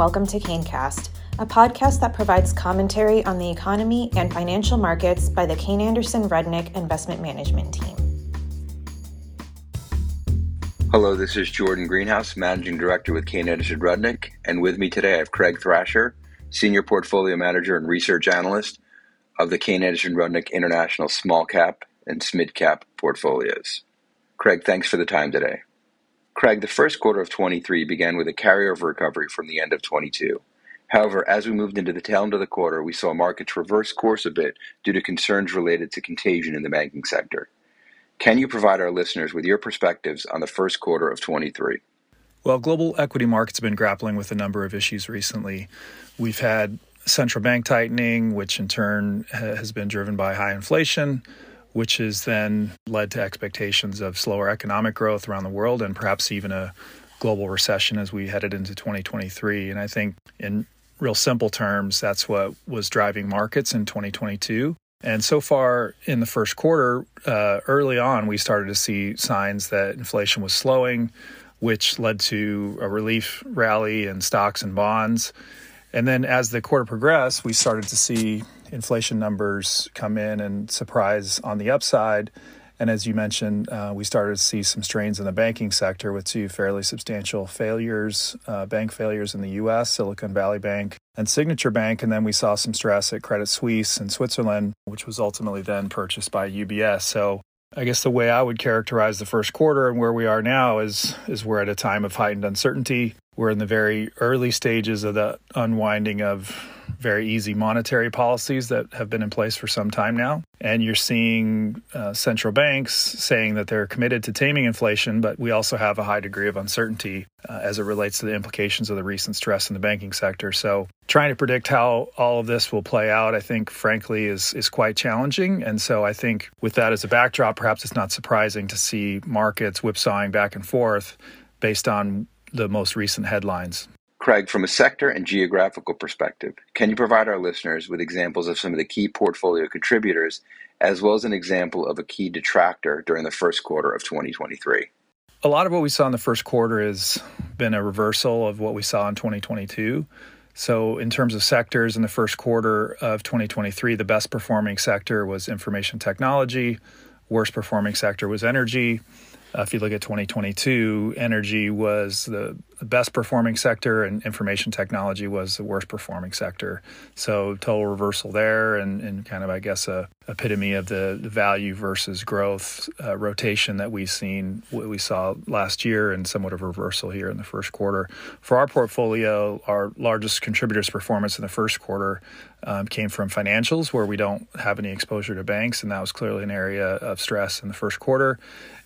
welcome to KayneCast, a podcast that provides commentary on the economy and financial markets by the Kayne Anderson Rudnick Investment Management Team. Hello, this is Jordan Greenhouse, Managing Director with Kayne Anderson Rudnick, and with me today I have Craig Thrasher, Senior Portfolio Manager and Research Analyst of the Kayne Anderson Rudnick International Small Cap and Mid Cap portfolios. Craig, thanks for the time today. Craig, the first quarter of 23 began with a carryover recovery from the end of 22. However, as we moved into the tail end of the quarter, we saw markets reverse course a bit due to concerns related to contagion in the banking sector. Can you provide our listeners with your perspectives on the first quarter of 23? Well, global equity markets have been grappling with a number of issues recently. We've had central bank tightening, which in turn has been driven by high inflation which has then led to expectations of slower economic growth around the world and perhaps even a global recession as we headed into 2023. And I think, in real simple terms, that's what was driving markets in 2022. And so far in the first quarter, uh, early on, we started to see signs that inflation was slowing, which led to a relief rally in stocks and bonds. And then as the quarter progressed, we started to see inflation numbers come in and surprise on the upside. And as you mentioned, uh, we started to see some strains in the banking sector with two fairly substantial failures, uh, bank failures in the US, Silicon Valley Bank and Signature Bank. And then we saw some stress at Credit Suisse in Switzerland, which was ultimately then purchased by UBS. So I guess the way I would characterize the first quarter and where we are now is, is we're at a time of heightened uncertainty. We're in the very early stages of the unwinding of very easy monetary policies that have been in place for some time now. And you're seeing uh, central banks saying that they're committed to taming inflation, but we also have a high degree of uncertainty uh, as it relates to the implications of the recent stress in the banking sector. So, trying to predict how all of this will play out, I think, frankly, is is quite challenging. And so, I think with that as a backdrop, perhaps it's not surprising to see markets whipsawing back and forth based on the most recent headlines. Craig, from a sector and geographical perspective, can you provide our listeners with examples of some of the key portfolio contributors, as well as an example of a key detractor during the first quarter of 2023? A lot of what we saw in the first quarter has been a reversal of what we saw in 2022. So, in terms of sectors in the first quarter of 2023, the best performing sector was information technology, worst performing sector was energy. Uh, if you look at 2022, energy was the the best performing sector and information technology was the worst performing sector. So total reversal there and, and kind of, I guess, a epitome of the, the value versus growth uh, rotation that we've seen, what we saw last year and somewhat of a reversal here in the first quarter. For our portfolio, our largest contributors performance in the first quarter um, came from financials where we don't have any exposure to banks, and that was clearly an area of stress in the first quarter,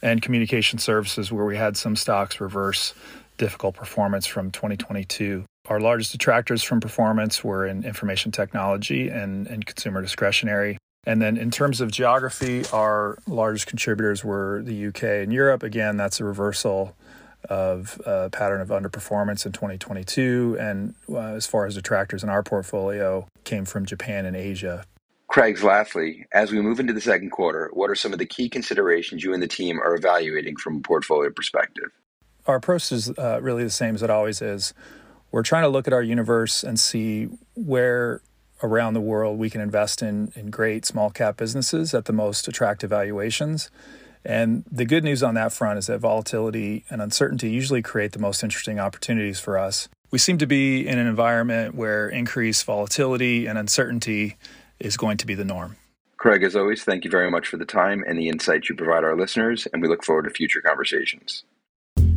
and communication services where we had some stocks reverse difficult performance from 2022. Our largest detractors from performance were in information technology and, and consumer discretionary. And then in terms of geography, our largest contributors were the UK and Europe. Again, that's a reversal of a pattern of underperformance in 2022. And uh, as far as detractors in our portfolio, came from Japan and Asia. Craig, lastly, as we move into the second quarter, what are some of the key considerations you and the team are evaluating from a portfolio perspective? our approach is uh, really the same as it always is. We're trying to look at our universe and see where around the world we can invest in, in great small cap businesses at the most attractive valuations. And the good news on that front is that volatility and uncertainty usually create the most interesting opportunities for us. We seem to be in an environment where increased volatility and uncertainty is going to be the norm. Craig, as always, thank you very much for the time and the insights you provide our listeners, and we look forward to future conversations.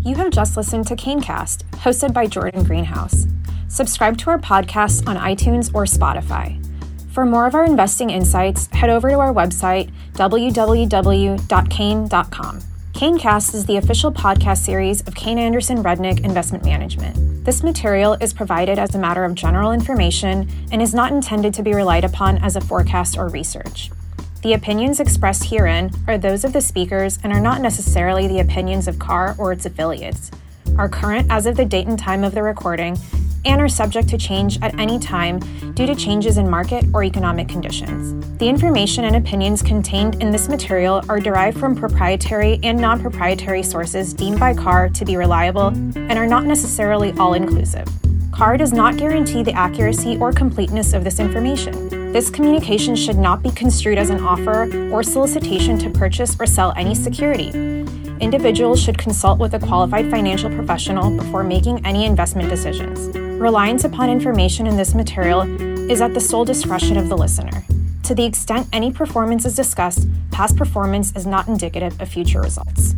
You have just listened to KayneCast, hosted by Jordan Greenhouse. Subscribe to our podcast on iTunes or Spotify. For more of our investing insights, head over to our website, www.kayne.com. KayneCast is the official podcast series of Kayne Anderson Rudnick Investment Management. This material is provided as a matter of general information and is not intended to be relied upon as a forecast or research. The opinions expressed herein are those of the speakers and are not necessarily the opinions of KAR or its affiliates, are current as of the date and time of the recording, and are subject to change at any time due to changes in market or economic conditions. The information and opinions contained in this material are derived from proprietary and non proprietary sources deemed by KAR to be reliable and are not necessarily all inclusive. KAR does not guarantee the accuracy or completeness of this information. This communication should not be construed as an offer or solicitation to purchase or sell any security. Individuals should consult with a qualified financial professional before making any investment decisions. Reliance upon information in this material is at the sole discretion of the listener. To the extent any performance is discussed, past performance is not indicative of future results.